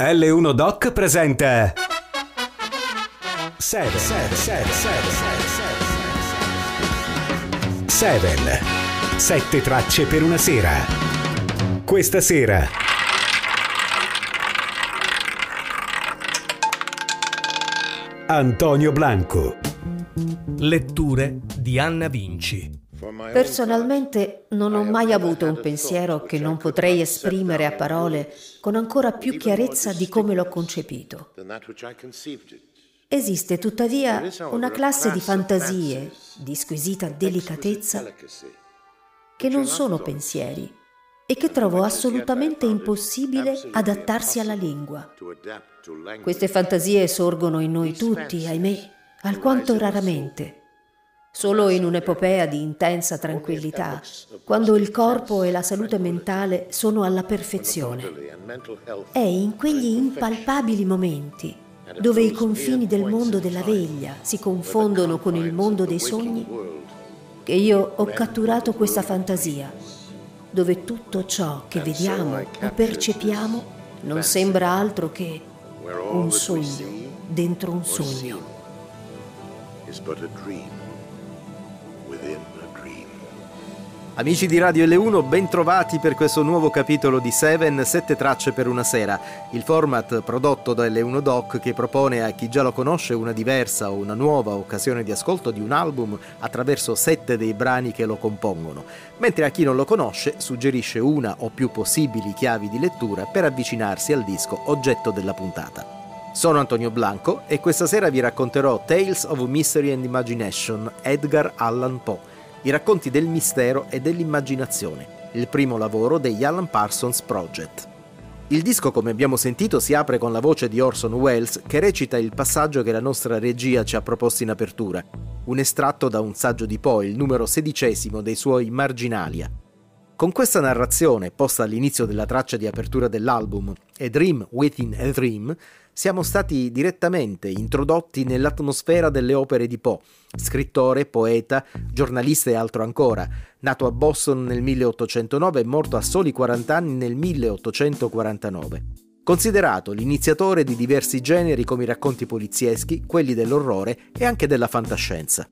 L1 Doc presenta Seven, Seven, Seven, Seven, Seven. Sette tracce per una sera. Questa sera. Antonio Blanco. Letture di Anna Vinci. Personalmente non ho mai avuto un pensiero che non potrei esprimere a parole con ancora più chiarezza di come l'ho concepito. Esiste tuttavia una classe di fantasie, di squisita delicatezza, che non sono pensieri e che trovo assolutamente impossibile adattarsi alla lingua. Queste fantasie sorgono in noi tutti, ahimè, alquanto raramente Solo in un'epopea di intensa tranquillità, quando il corpo e la salute mentale sono alla perfezione. È in quegli impalpabili momenti dove i confini del mondo della veglia si confondono con il mondo dei sogni che io ho catturato questa fantasia, dove tutto ciò che vediamo o percepiamo non sembra altro che un sogno dentro un sogno. Amici di Radio L1, ben trovati per questo nuovo capitolo di Seven, sette tracce per una sera, il format prodotto da L1 Doc che propone a chi già lo conosce una diversa o una nuova occasione di ascolto di un album attraverso sette dei brani che lo compongono, mentre a chi non lo conosce suggerisce una o più possibili chiavi di lettura per avvicinarsi al disco oggetto della puntata. Sono Antonio Blanco e questa sera vi racconterò Tales of Mystery and Imagination, Edgar Allan Poe i racconti del mistero e dell'immaginazione, il primo lavoro degli Alan Parsons Project. Il disco, come abbiamo sentito, si apre con la voce di Orson Welles che recita il passaggio che la nostra regia ci ha proposto in apertura, un estratto da un saggio di Poe, il numero sedicesimo dei suoi Marginalia. Con questa narrazione, posta all'inizio della traccia di apertura dell'album, A Dream Within a Dream, siamo stati direttamente introdotti nell'atmosfera delle opere di Poe, scrittore, poeta, giornalista e altro ancora, nato a Boston nel 1809 e morto a soli 40 anni nel 1849. Considerato l'iniziatore di diversi generi come i racconti polizieschi, quelli dell'orrore e anche della fantascienza.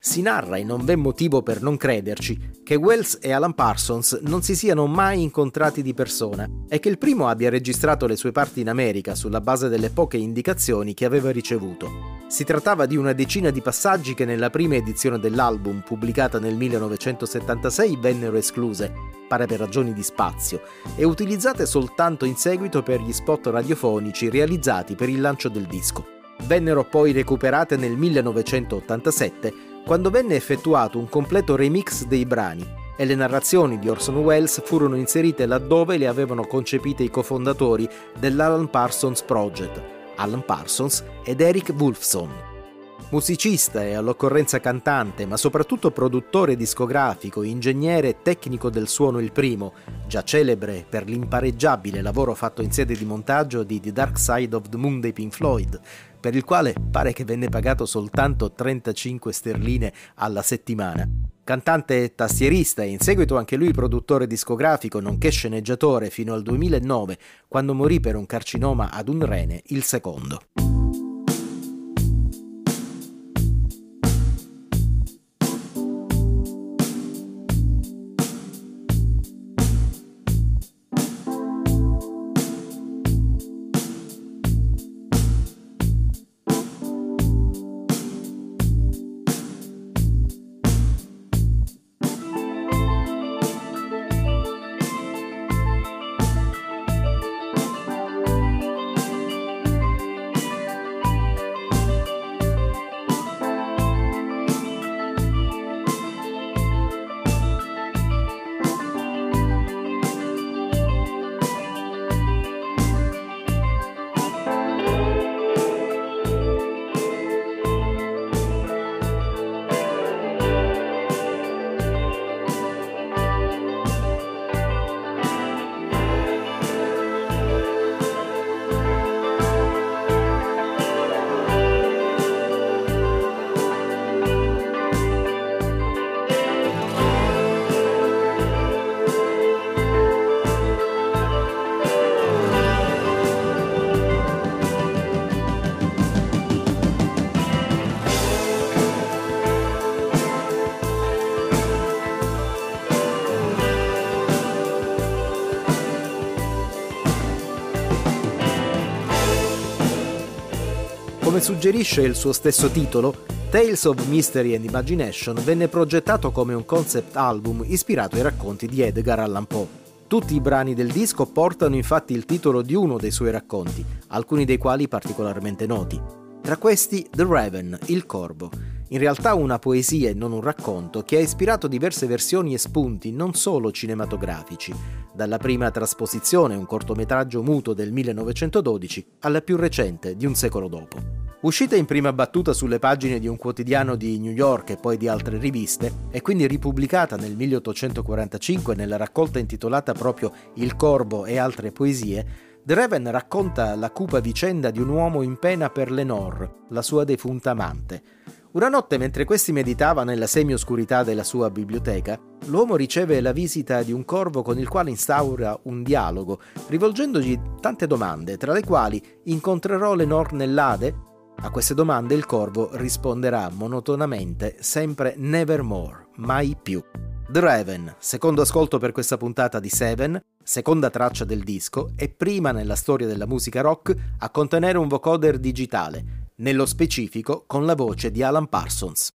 Si narra, e non v'è motivo per non crederci, che Wells e Alan Parsons non si siano mai incontrati di persona e che il primo abbia registrato le sue parti in America sulla base delle poche indicazioni che aveva ricevuto. Si trattava di una decina di passaggi che nella prima edizione dell'album, pubblicata nel 1976, vennero escluse, pare per ragioni di spazio, e utilizzate soltanto in seguito per gli spot radiofonici realizzati per il lancio del disco. Vennero poi recuperate nel 1987 quando venne effettuato un completo remix dei brani e le narrazioni di Orson Welles furono inserite laddove le avevano concepite i cofondatori dell'Alan Parsons Project, Alan Parsons ed Eric Wolfson. Musicista e all'occorrenza cantante, ma soprattutto produttore discografico, ingegnere e tecnico del suono il primo, già celebre per l'impareggiabile lavoro fatto in sede di montaggio di The Dark Side of the Moon dei Pink Floyd, per il quale pare che venne pagato soltanto 35 sterline alla settimana. Cantante e tastierista e in seguito anche lui produttore discografico nonché sceneggiatore fino al 2009, quando morì per un carcinoma ad un rene, il secondo. Come suggerisce il suo stesso titolo, Tales of Mystery and Imagination venne progettato come un concept album ispirato ai racconti di Edgar Allan Poe. Tutti i brani del disco portano infatti il titolo di uno dei suoi racconti, alcuni dei quali particolarmente noti. Tra questi The Raven, Il Corvo, in realtà una poesia e non un racconto che ha ispirato diverse versioni e spunti non solo cinematografici, dalla prima trasposizione, un cortometraggio muto del 1912, alla più recente di un secolo dopo. Uscita in prima battuta sulle pagine di un quotidiano di New York e poi di altre riviste, e quindi ripubblicata nel 1845 nella raccolta intitolata proprio Il Corvo e altre poesie, The Raven racconta la cupa vicenda di un uomo in pena per Lenore, la sua defunta amante. Una notte, mentre questi meditava nella semi-oscurità della sua biblioteca, l'uomo riceve la visita di un corvo con il quale instaura un dialogo, rivolgendogli tante domande, tra le quali incontrerò Lenore nell'Ade? A queste domande il corvo risponderà monotonamente sempre nevermore, mai più. The Raven, secondo ascolto per questa puntata di Seven, seconda traccia del disco, è prima nella storia della musica rock a contenere un vocoder digitale, nello specifico con la voce di Alan Parsons.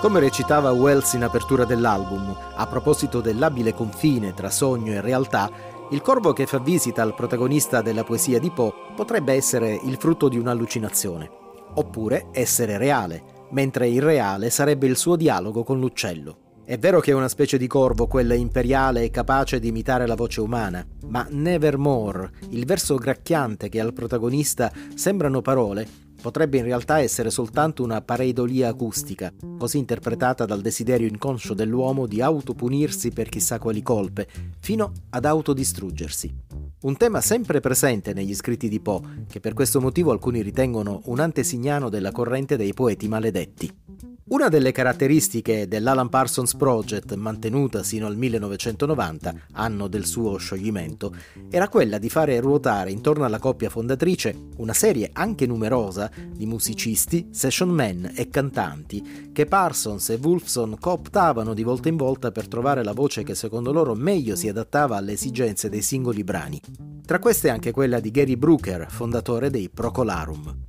Come recitava Wells in apertura dell'album, a proposito dell'abile confine tra sogno e realtà, Il corvo che fa visita al protagonista della poesia di Poe potrebbe essere il frutto di un'allucinazione, oppure essere reale, mentre il reale sarebbe il suo dialogo con l'uccello. È vero che è una specie di corvo, quella imperiale e capace di imitare la voce umana, ma Nevermore, il verso gracchiante che al protagonista sembrano parole, potrebbe in realtà essere soltanto una pareidolia acustica, così interpretata dal desiderio inconscio dell'uomo di autopunirsi per chissà quali colpe, fino ad autodistruggersi. Un tema sempre presente negli scritti di Poe, che per questo motivo alcuni ritengono un antesignano della corrente dei poeti maledetti. Una delle caratteristiche dell'Alan Parsons Project, mantenuta sino al 1990, anno del suo scioglimento, era quella di fare ruotare intorno alla coppia fondatrice una serie anche numerosa di musicisti, session men e cantanti che Parsons e Wolfson cooptavano di volta in volta per trovare la voce che secondo loro meglio si adattava alle esigenze dei singoli brani. Tra queste anche quella di Gary Brooker, fondatore dei Procolarum.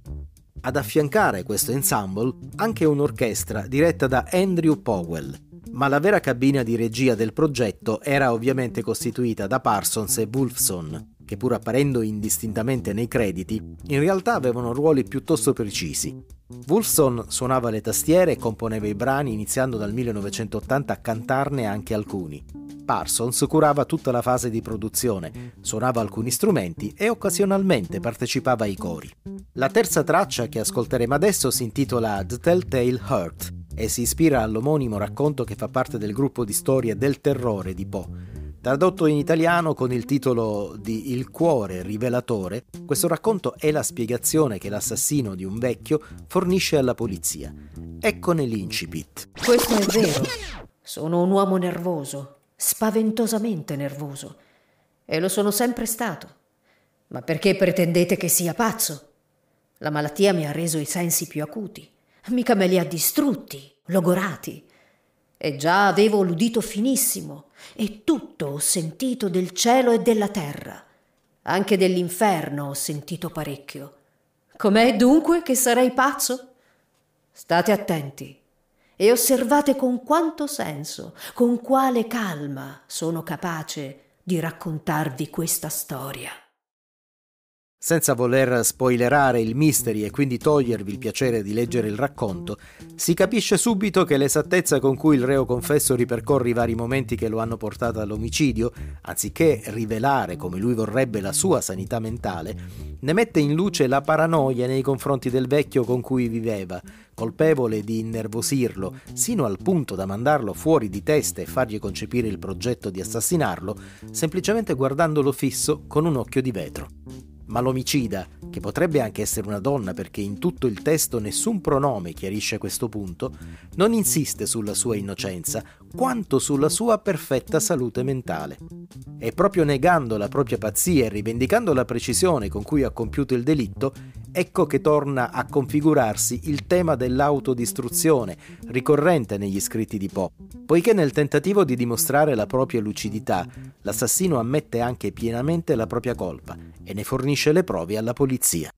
Ad affiancare questo ensemble anche un'orchestra diretta da Andrew Powell, ma la vera cabina di regia del progetto era ovviamente costituita da Parsons e Wolfson, che pur apparendo indistintamente nei crediti, in realtà avevano ruoli piuttosto precisi. Wolfson suonava le tastiere e componeva i brani iniziando dal 1980 a cantarne anche alcuni. Parsons curava tutta la fase di produzione, suonava alcuni strumenti e occasionalmente partecipava ai cori. La terza traccia che ascolteremo adesso si intitola The Telltale Heart e si ispira all'omonimo racconto che fa parte del gruppo di storie del terrore di Poe. Tradotto in italiano con il titolo di Il cuore rivelatore, questo racconto è la spiegazione che l'assassino di un vecchio fornisce alla polizia. Eccone l'incipit. Questo è vero. Sono un uomo nervoso, spaventosamente nervoso. E lo sono sempre stato. Ma perché pretendete che sia pazzo? La malattia mi ha reso i sensi più acuti. Mica me li ha distrutti, logorati. E già avevo l'udito finissimo, e tutto ho sentito del cielo e della terra. Anche dell'inferno ho sentito parecchio. Com'è dunque che sarei pazzo? State attenti e osservate con quanto senso, con quale calma sono capace di raccontarvi questa storia. Senza voler spoilerare il mystery e quindi togliervi il piacere di leggere il racconto, si capisce subito che l'esattezza con cui il reo confesso ripercorre i vari momenti che lo hanno portato all'omicidio, anziché rivelare come lui vorrebbe la sua sanità mentale, ne mette in luce la paranoia nei confronti del vecchio con cui viveva, colpevole di innervosirlo, sino al punto da mandarlo fuori di testa e fargli concepire il progetto di assassinarlo, semplicemente guardandolo fisso con un occhio di vetro ma l'omicida, che potrebbe anche essere una donna perché in tutto il testo nessun pronome chiarisce questo punto, non insiste sulla sua innocenza quanto sulla sua perfetta salute mentale. E proprio negando la propria pazzia e rivendicando la precisione con cui ha compiuto il delitto, ecco che torna a configurarsi il tema dell'autodistruzione, ricorrente negli scritti di Poe, poiché nel tentativo di dimostrare la propria lucidità, l'assassino ammette anche pienamente la propria colpa e ne fornisce le prove alla polizia.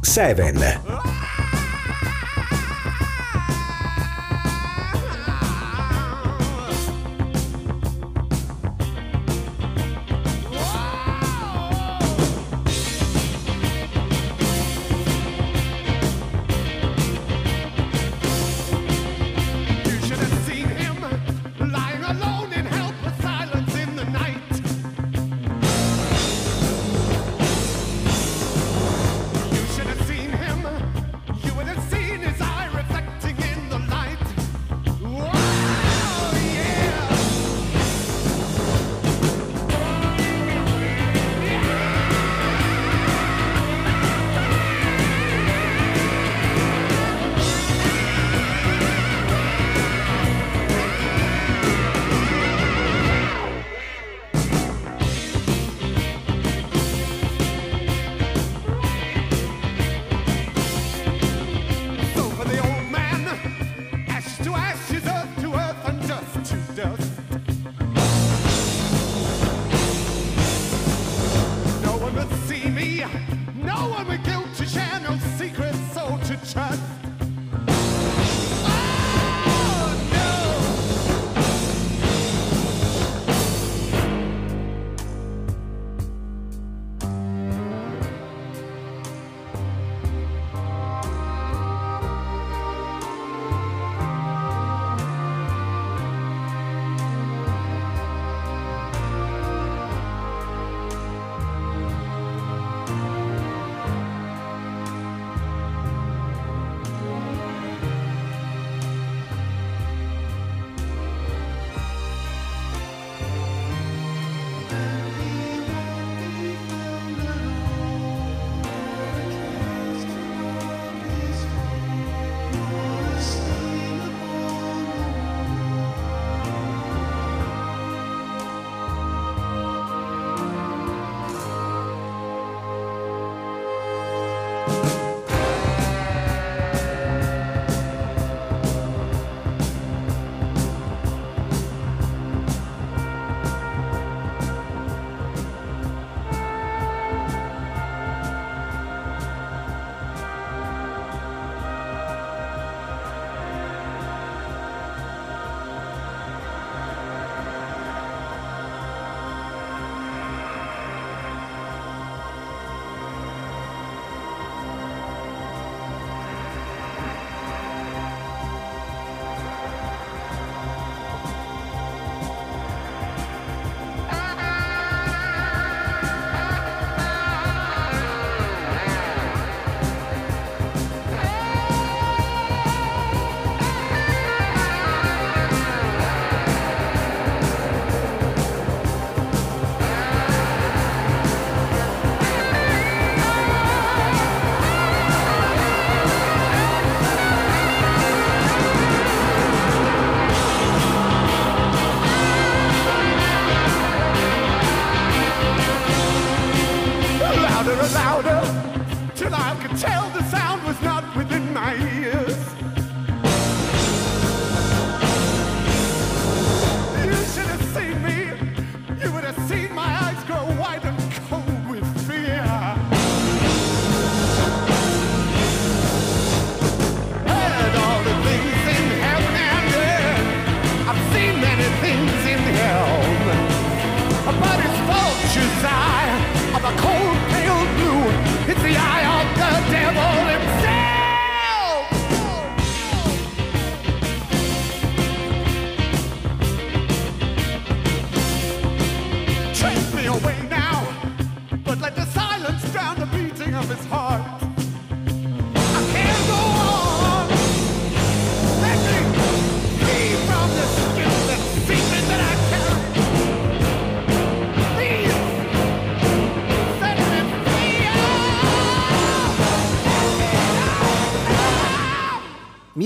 7 God.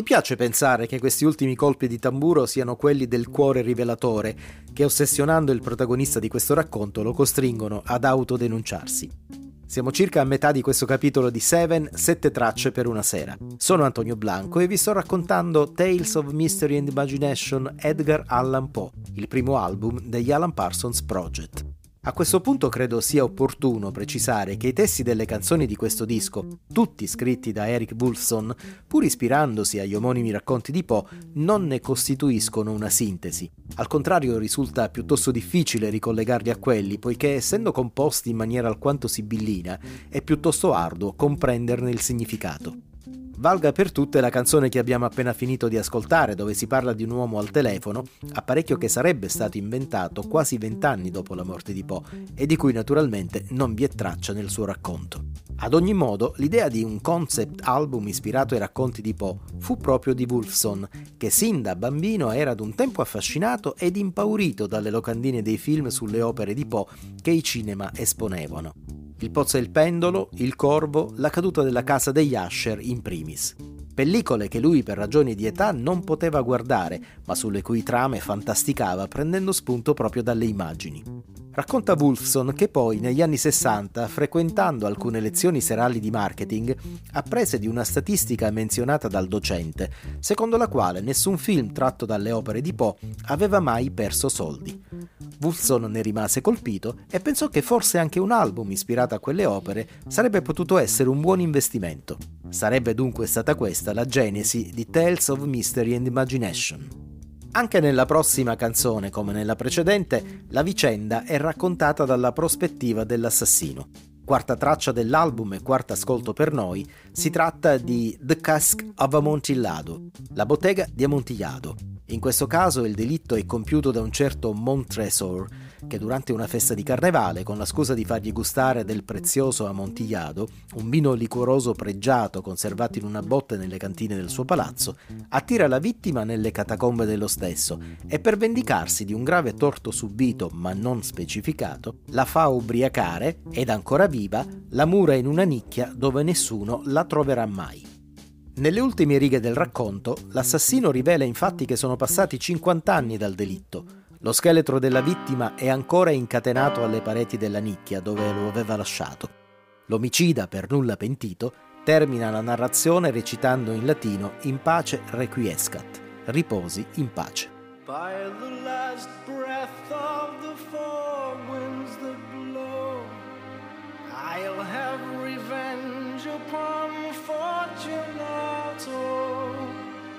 Piace pensare che questi ultimi colpi di tamburo siano quelli del cuore rivelatore, che ossessionando il protagonista di questo racconto lo costringono ad autodenunciarsi. Siamo circa a metà di questo capitolo di Seven, sette tracce per una sera. Sono Antonio Blanco e vi sto raccontando Tales of Mystery and Imagination Edgar Allan Poe, il primo album degli Alan Parsons Project. A questo punto credo sia opportuno precisare che i testi delle canzoni di questo disco, tutti scritti da Eric Wolfson, pur ispirandosi agli omonimi racconti di Poe, non ne costituiscono una sintesi. Al contrario risulta piuttosto difficile ricollegarli a quelli, poiché essendo composti in maniera alquanto sibillina, è piuttosto arduo comprenderne il significato. Valga per tutte la canzone che abbiamo appena finito di ascoltare, dove si parla di un uomo al telefono, apparecchio che sarebbe stato inventato quasi vent'anni dopo la morte di Poe e di cui naturalmente non vi è traccia nel suo racconto. Ad ogni modo, l'idea di un concept album ispirato ai racconti di Poe fu proprio di Wolfson, che sin da bambino era ad un tempo affascinato ed impaurito dalle locandine dei film sulle opere di Poe che i cinema esponevano. Il pozzo e il pendolo, Il corvo, La caduta della casa degli Asher in primis. Pellicole che lui per ragioni di età non poteva guardare, ma sulle cui trame fantasticava prendendo spunto proprio dalle immagini. Racconta Wolfson che poi negli anni 60, frequentando alcune lezioni serali di marketing, apprese di una statistica menzionata dal docente, secondo la quale nessun film tratto dalle opere di Poe aveva mai perso soldi. Wolfson ne rimase colpito e pensò che forse anche un album ispirato a quelle opere sarebbe potuto essere un buon investimento. Sarebbe dunque stata questa la genesi di Tales of Mystery and Imagination. Anche nella prossima canzone, come nella precedente, la vicenda è raccontata dalla prospettiva dell'assassino. Quarta traccia dell'album e quarto ascolto per noi, si tratta di The Cask of Amontillado, la bottega di Amontillado. In questo caso il delitto è compiuto da un certo Montresor, che durante una festa di carnevale, con la scusa di fargli gustare del prezioso Amontillado, un vino liquoroso pregiato conservato in una botte nelle cantine del suo palazzo, attira la vittima nelle catacombe dello stesso e per vendicarsi di un grave torto subito ma non specificato, la fa ubriacare ed ancora viva la mura in una nicchia dove nessuno la troverà mai. Nelle ultime righe del racconto, l'assassino rivela infatti che sono passati 50 anni dal delitto, lo scheletro della vittima è ancora incatenato alle pareti della nicchia dove lo aveva lasciato. L'omicida, per nulla pentito, termina la narrazione recitando in latino In pace requiescat, riposi in pace. By the last breath of the four winds that blow, I'll have revenge upon Fortunato.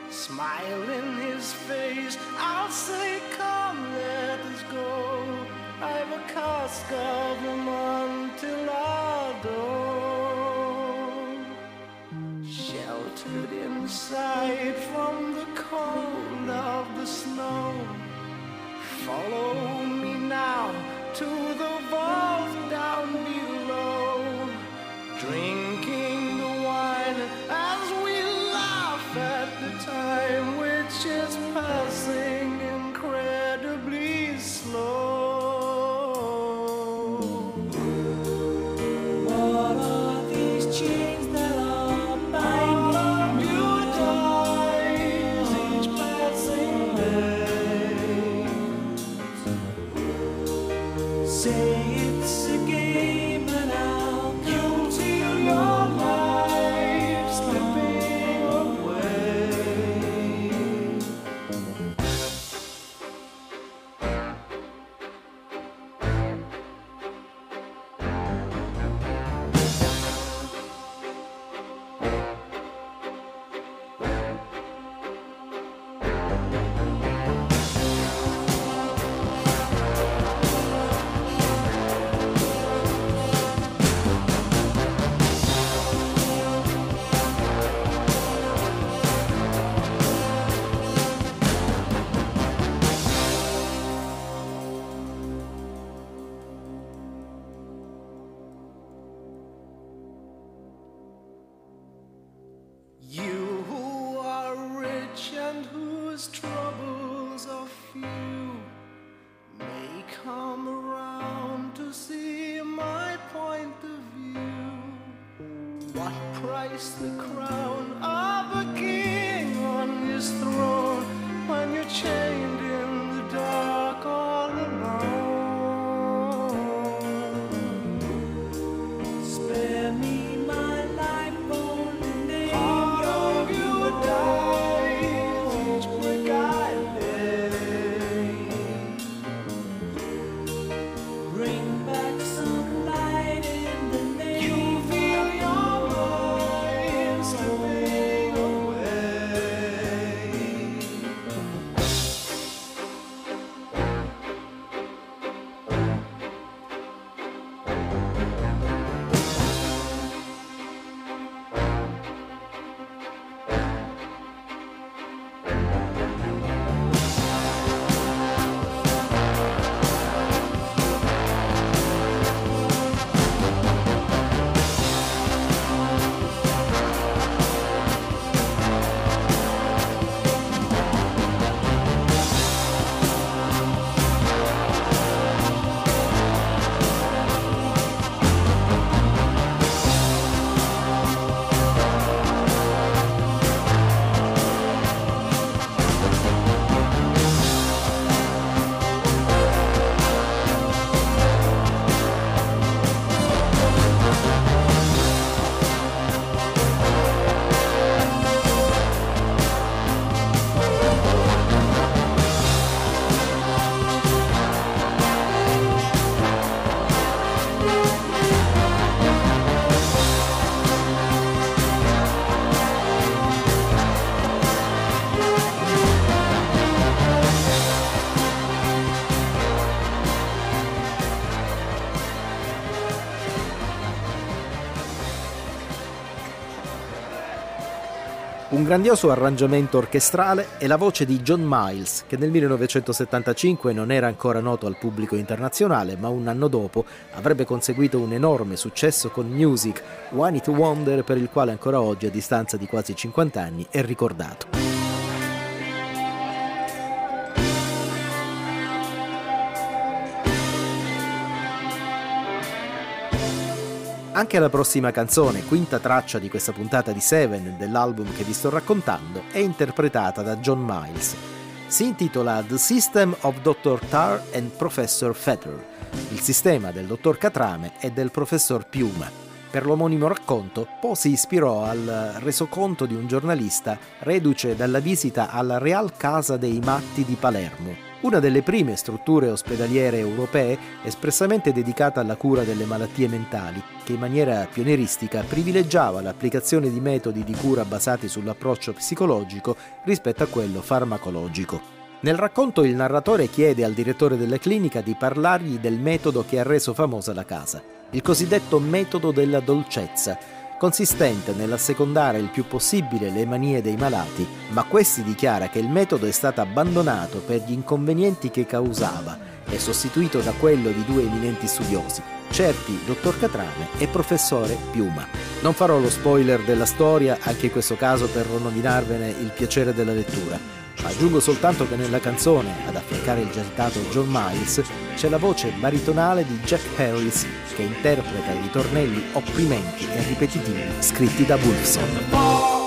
Smile in his face, I'll say, Come, let us go. I've a cask of Amontillado. Sheltered inside from the cold of the snow. Follow me now to the vault down below. Drinking Un grandioso arrangiamento orchestrale e la voce di John Miles, che nel 1975 non era ancora noto al pubblico internazionale, ma un anno dopo avrebbe conseguito un enorme successo con Music, One It Wonder, per il quale ancora oggi, a distanza di quasi 50 anni, è ricordato. Anche la prossima canzone, quinta traccia di questa puntata di Seven dell'album che vi sto raccontando, è interpretata da John Miles. Si intitola The System of Dr. Tar and Professor Fetter, il sistema del dottor Catrame e del professor Piuma. Per l'omonimo racconto, Poe si ispirò al resoconto di un giornalista reduce dalla visita alla Real Casa dei Matti di Palermo, una delle prime strutture ospedaliere europee espressamente dedicata alla cura delle malattie mentali, che in maniera pionieristica privilegiava l'applicazione di metodi di cura basati sull'approccio psicologico rispetto a quello farmacologico. Nel racconto il narratore chiede al direttore della clinica di parlargli del metodo che ha reso famosa la casa, il cosiddetto metodo della dolcezza, consistente nell'assecondare il più possibile le manie dei malati, ma questi dichiara che il metodo è stato abbandonato per gli inconvenienti che causava e sostituito da quello di due eminenti studiosi, certi dottor Catrame e professore Piuma. Non farò lo spoiler della storia, anche in questo caso per nominarvene il piacere della lettura, Aggiungo soltanto che nella canzone, ad affiancare il gentato John Miles, c'è la voce baritonale di Jack Harris che interpreta i ritornelli opprimenti e ripetitivi scritti da Wolfson.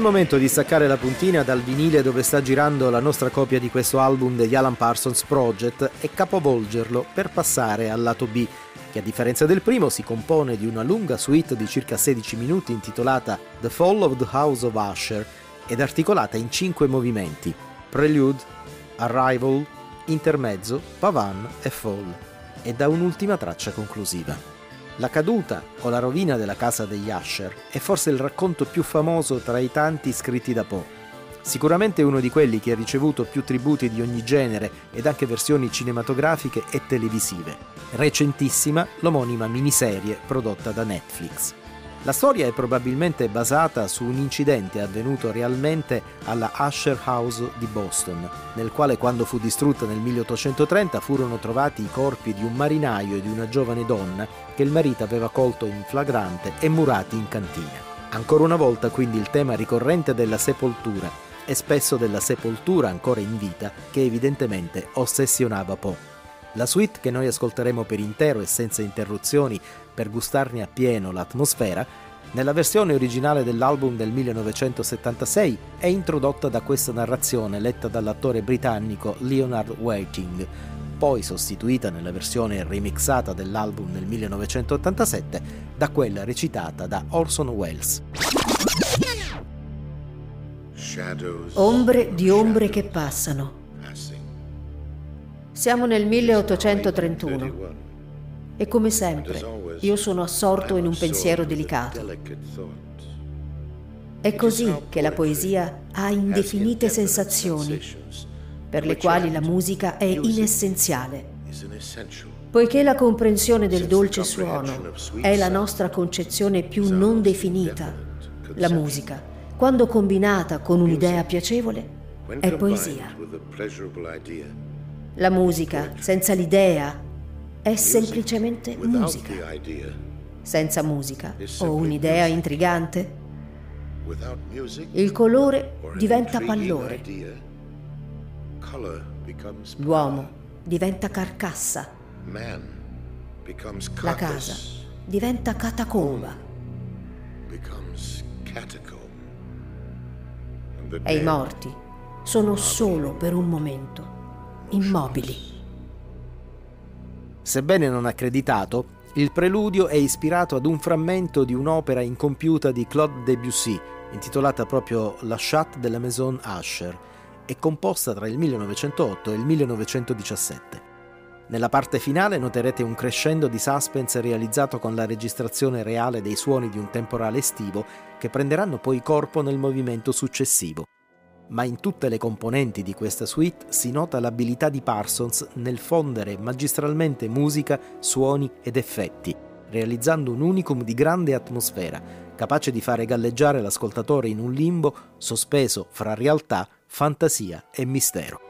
Il momento di staccare la puntina dal vinile dove sta girando la nostra copia di questo album degli Alan Parsons Project e capovolgerlo per passare al lato B, che a differenza del primo si compone di una lunga suite di circa 16 minuti intitolata The Fall of the House of Usher ed articolata in 5 movimenti: Prelude, Arrival, Intermezzo, Pavan e Fall, e da un'ultima traccia conclusiva. La caduta o la rovina della casa degli Asher è forse il racconto più famoso tra i tanti scritti da Poe. Sicuramente uno di quelli che ha ricevuto più tributi di ogni genere ed anche versioni cinematografiche e televisive. Recentissima l'omonima miniserie prodotta da Netflix. La storia è probabilmente basata su un incidente avvenuto realmente alla Usher House di Boston, nel quale quando fu distrutta nel 1830 furono trovati i corpi di un marinaio e di una giovane donna che il marito aveva colto in flagrante e murati in cantina. Ancora una volta quindi il tema ricorrente della sepoltura e spesso della sepoltura ancora in vita che evidentemente ossessionava Poe. La suite che noi ascolteremo per intero e senza interruzioni per gustarne appieno l'atmosfera, nella versione originale dell'album del 1976 è introdotta da questa narrazione letta dall'attore britannico Leonard Whiting, poi sostituita nella versione remixata dell'album del 1987 da quella recitata da Orson Welles. Ombre di ombre che passano. siamo nel 1831 e come sempre io sono assorto in un pensiero delicato. È così che la poesia ha indefinite sensazioni, per le quali la musica è inessenziale. Poiché la comprensione del dolce suono è la nostra concezione più non definita, la musica, quando combinata con un'idea piacevole, è poesia. La musica, senza l'idea, è semplicemente musica. Senza musica o un'idea intrigante, il colore diventa pallore. L'uomo diventa carcassa. La casa diventa catacomba. E i morti sono solo per un momento immobili. Sebbene non accreditato, il preludio è ispirato ad un frammento di un'opera incompiuta di Claude Debussy, intitolata proprio La Chatte de la Maison Usher, e composta tra il 1908 e il 1917. Nella parte finale noterete un crescendo di suspense realizzato con la registrazione reale dei suoni di un temporale estivo che prenderanno poi corpo nel movimento successivo ma in tutte le componenti di questa suite si nota l'abilità di Parsons nel fondere magistralmente musica, suoni ed effetti, realizzando un unicum di grande atmosfera, capace di fare galleggiare l'ascoltatore in un limbo sospeso fra realtà, fantasia e mistero.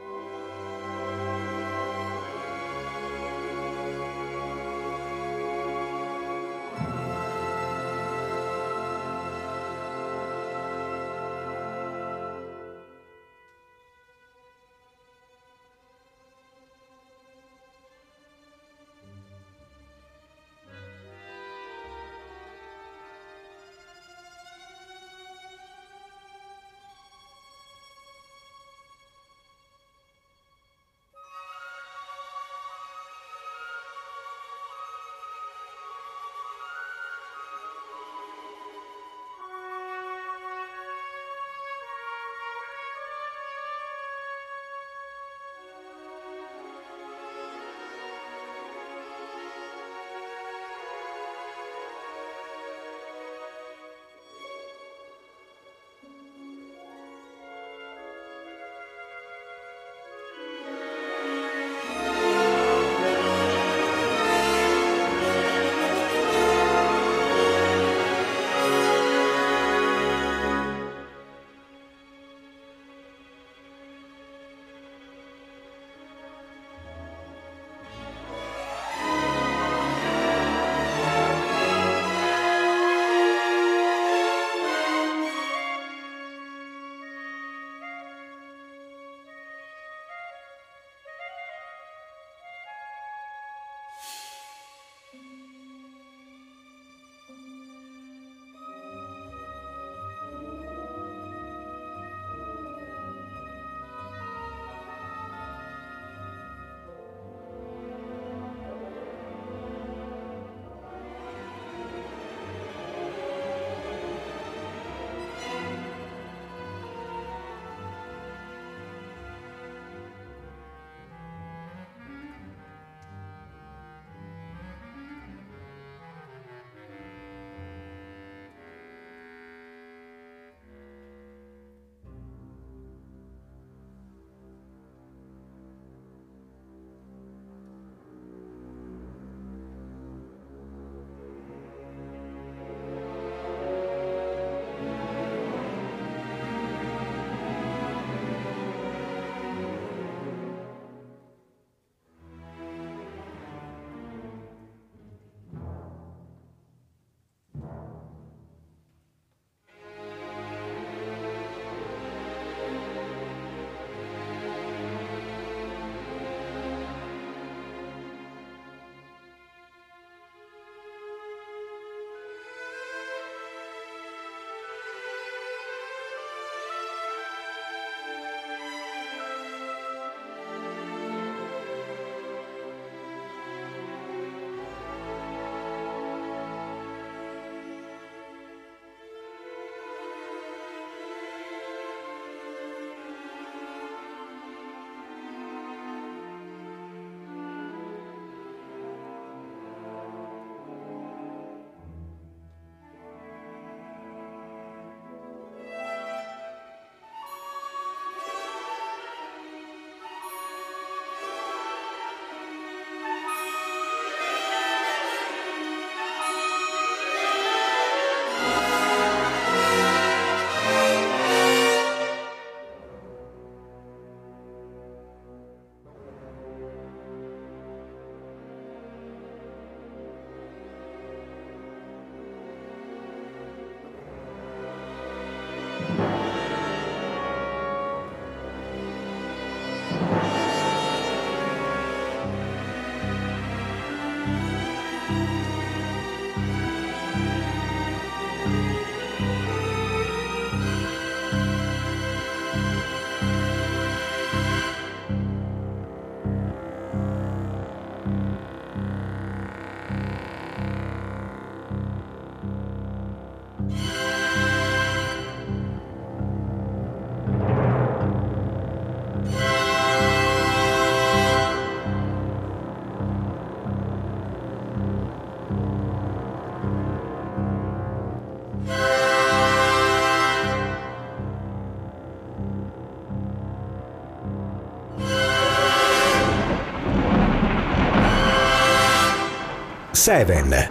7.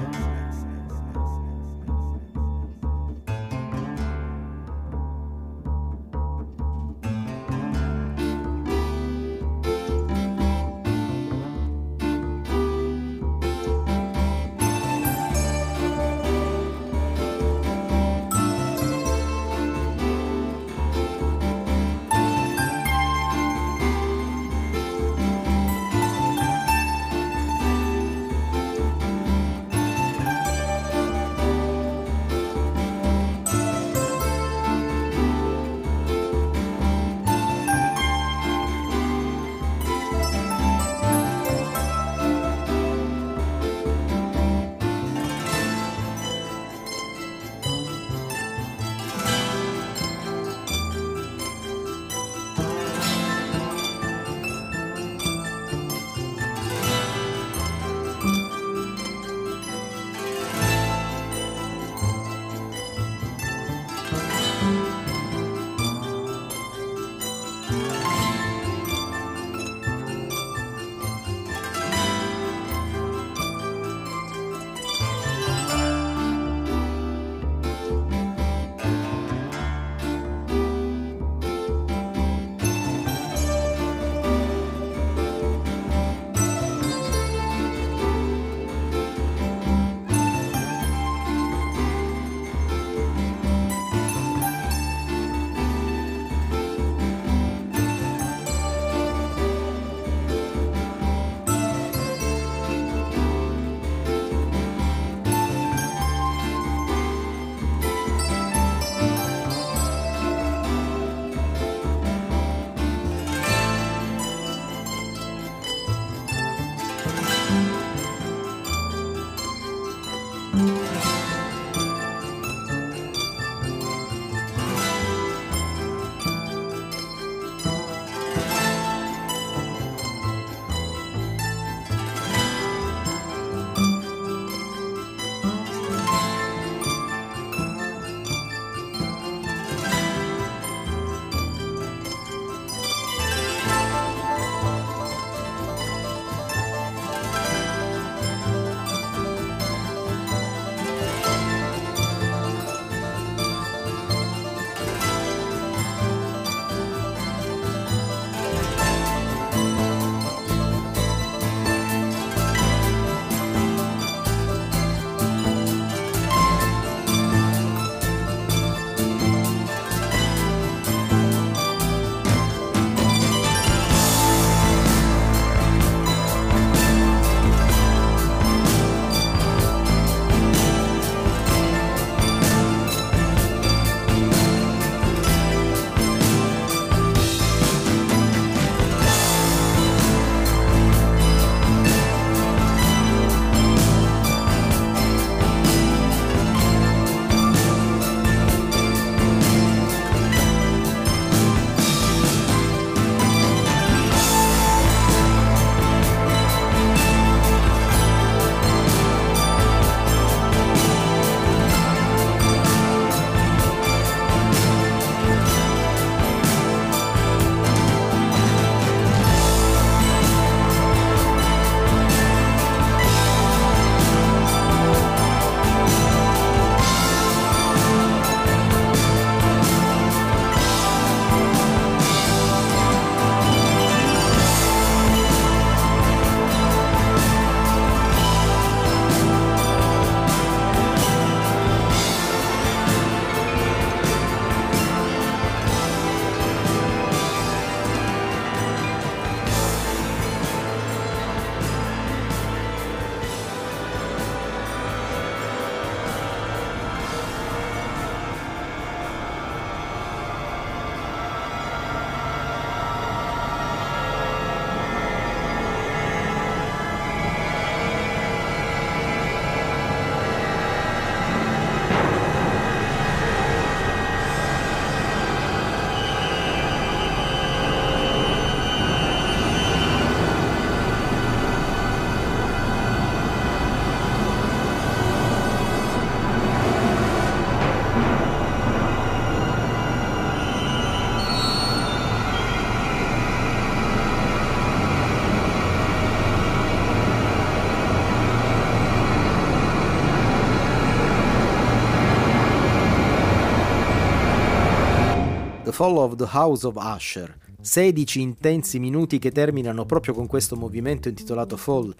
Fall of the House of Usher, 16 intensi minuti che terminano proprio con questo movimento intitolato Fall,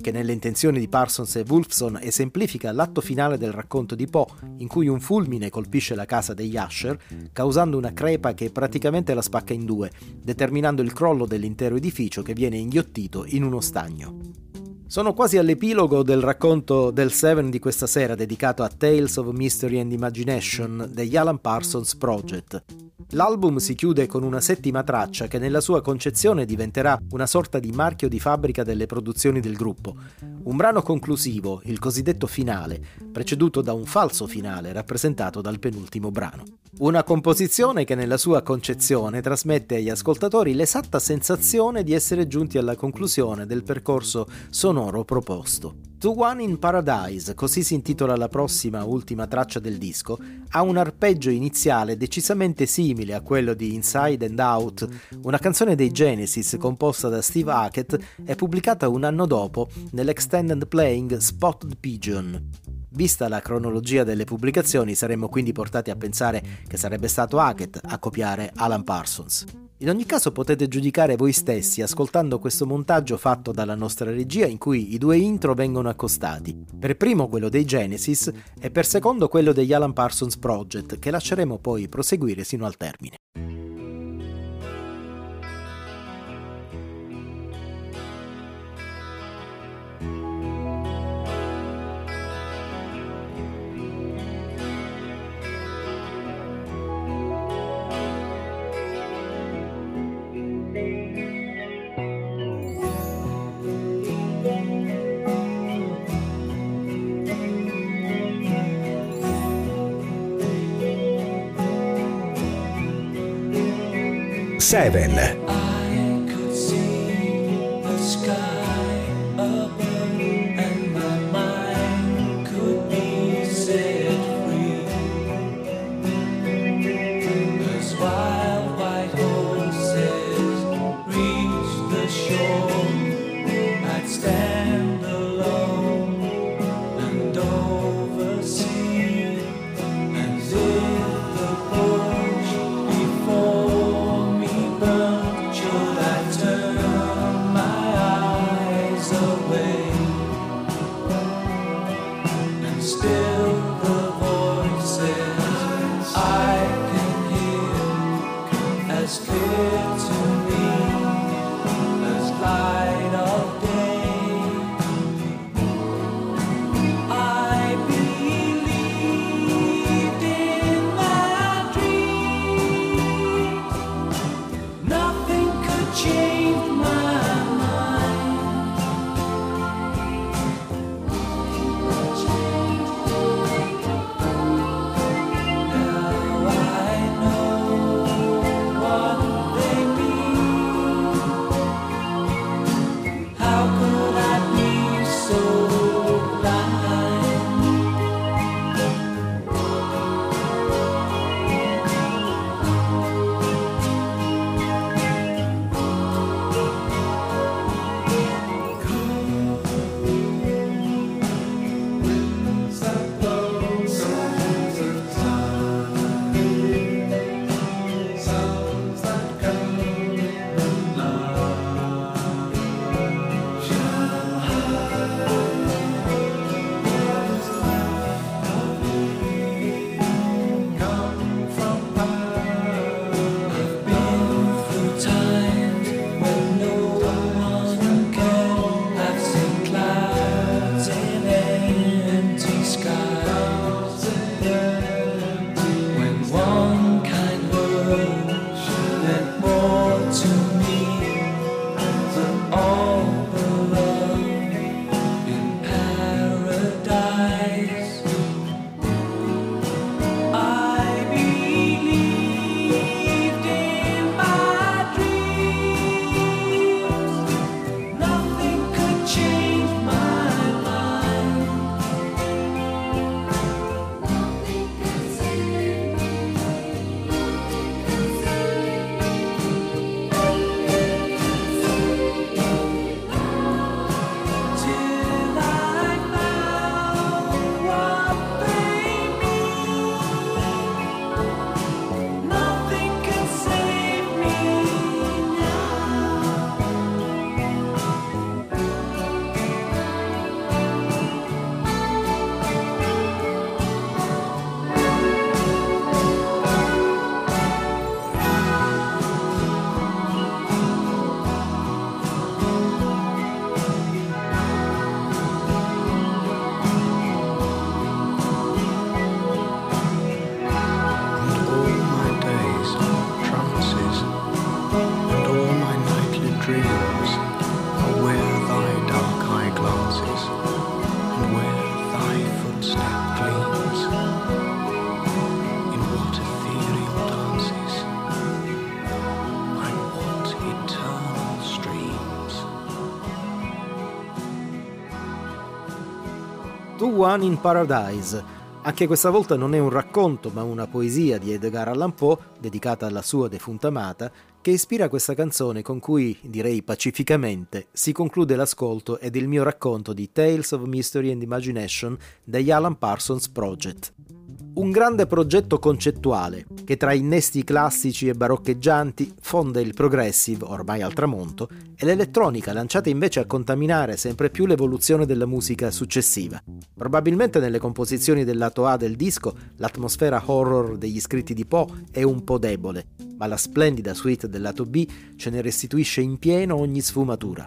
che nelle intenzioni di Parsons e Wolfson esemplifica l'atto finale del racconto di Poe, in cui un fulmine colpisce la casa degli Usher, causando una crepa che praticamente la spacca in due, determinando il crollo dell'intero edificio che viene inghiottito in uno stagno. Sono quasi all'epilogo del racconto del Seven di questa sera dedicato a Tales of Mystery and Imagination degli Alan Parsons Project. L'album si chiude con una settima traccia che nella sua concezione diventerà una sorta di marchio di fabbrica delle produzioni del gruppo. Un brano conclusivo, il cosiddetto finale, preceduto da un falso finale rappresentato dal penultimo brano. Una composizione che nella sua concezione trasmette agli ascoltatori l'esatta sensazione di essere giunti alla conclusione del percorso sonoro proposto. To One in Paradise, così si intitola la prossima ultima traccia del disco, ha un arpeggio iniziale decisamente simile a quello di Inside and Out, una canzone dei Genesis composta da Steve Hackett e pubblicata un anno dopo nell'extended playing Spotted Pigeon. Vista la cronologia delle pubblicazioni, saremmo quindi portati a pensare che sarebbe stato Hackett a copiare Alan Parsons. In ogni caso potete giudicare voi stessi ascoltando questo montaggio fatto dalla nostra regia in cui i due intro vengono accostati. Per primo quello dei Genesis e per secondo quello degli Alan Parsons Project che lasceremo poi proseguire sino al termine. 7. To One in Paradise anche questa volta non è un racconto, ma una poesia di Edgar Allan Poe, dedicata alla sua defunta amata, che ispira questa canzone con cui, direi pacificamente, si conclude l'ascolto ed il mio racconto di Tales of Mystery and Imagination degli Alan Parsons Project. Un grande progetto concettuale che tra innesti classici e baroccheggianti fonda il progressive, ormai al tramonto, e l'elettronica lanciata invece a contaminare sempre più l'evoluzione della musica successiva. Probabilmente nelle composizioni del lato A del disco l'atmosfera horror degli scritti di Poe è un po' debole, ma la splendida suite del lato B ce ne restituisce in pieno ogni sfumatura.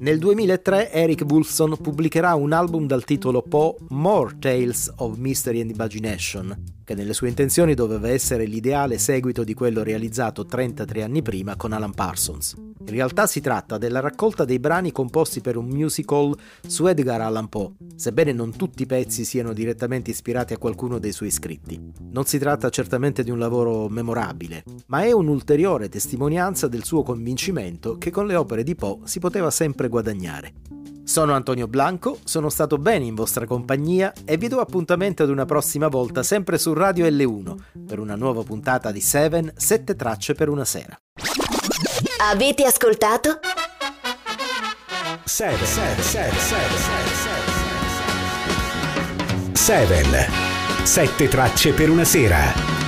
Nel 2003 Eric Woolfson pubblicherà un album dal titolo Poe More Tales of Mystery and Imagination, che nelle sue intenzioni doveva essere l'ideale seguito di quello realizzato 33 anni prima con Alan Parsons. In realtà si tratta della raccolta dei brani composti per un musical su Edgar Allan Poe, sebbene non tutti i pezzi siano direttamente ispirati a qualcuno dei suoi scritti. Non si tratta certamente di un lavoro memorabile, ma è un'ulteriore testimonianza del suo convincimento che con le opere di Poe si poteva sempre guadagnare. Sono Antonio Blanco, sono stato bene in vostra compagnia e vi do appuntamento ad una prossima volta sempre su Radio L1 per una nuova puntata di Seven, 7 tracce per una sera. Avete ascoltato? 7 7 tracce per una sera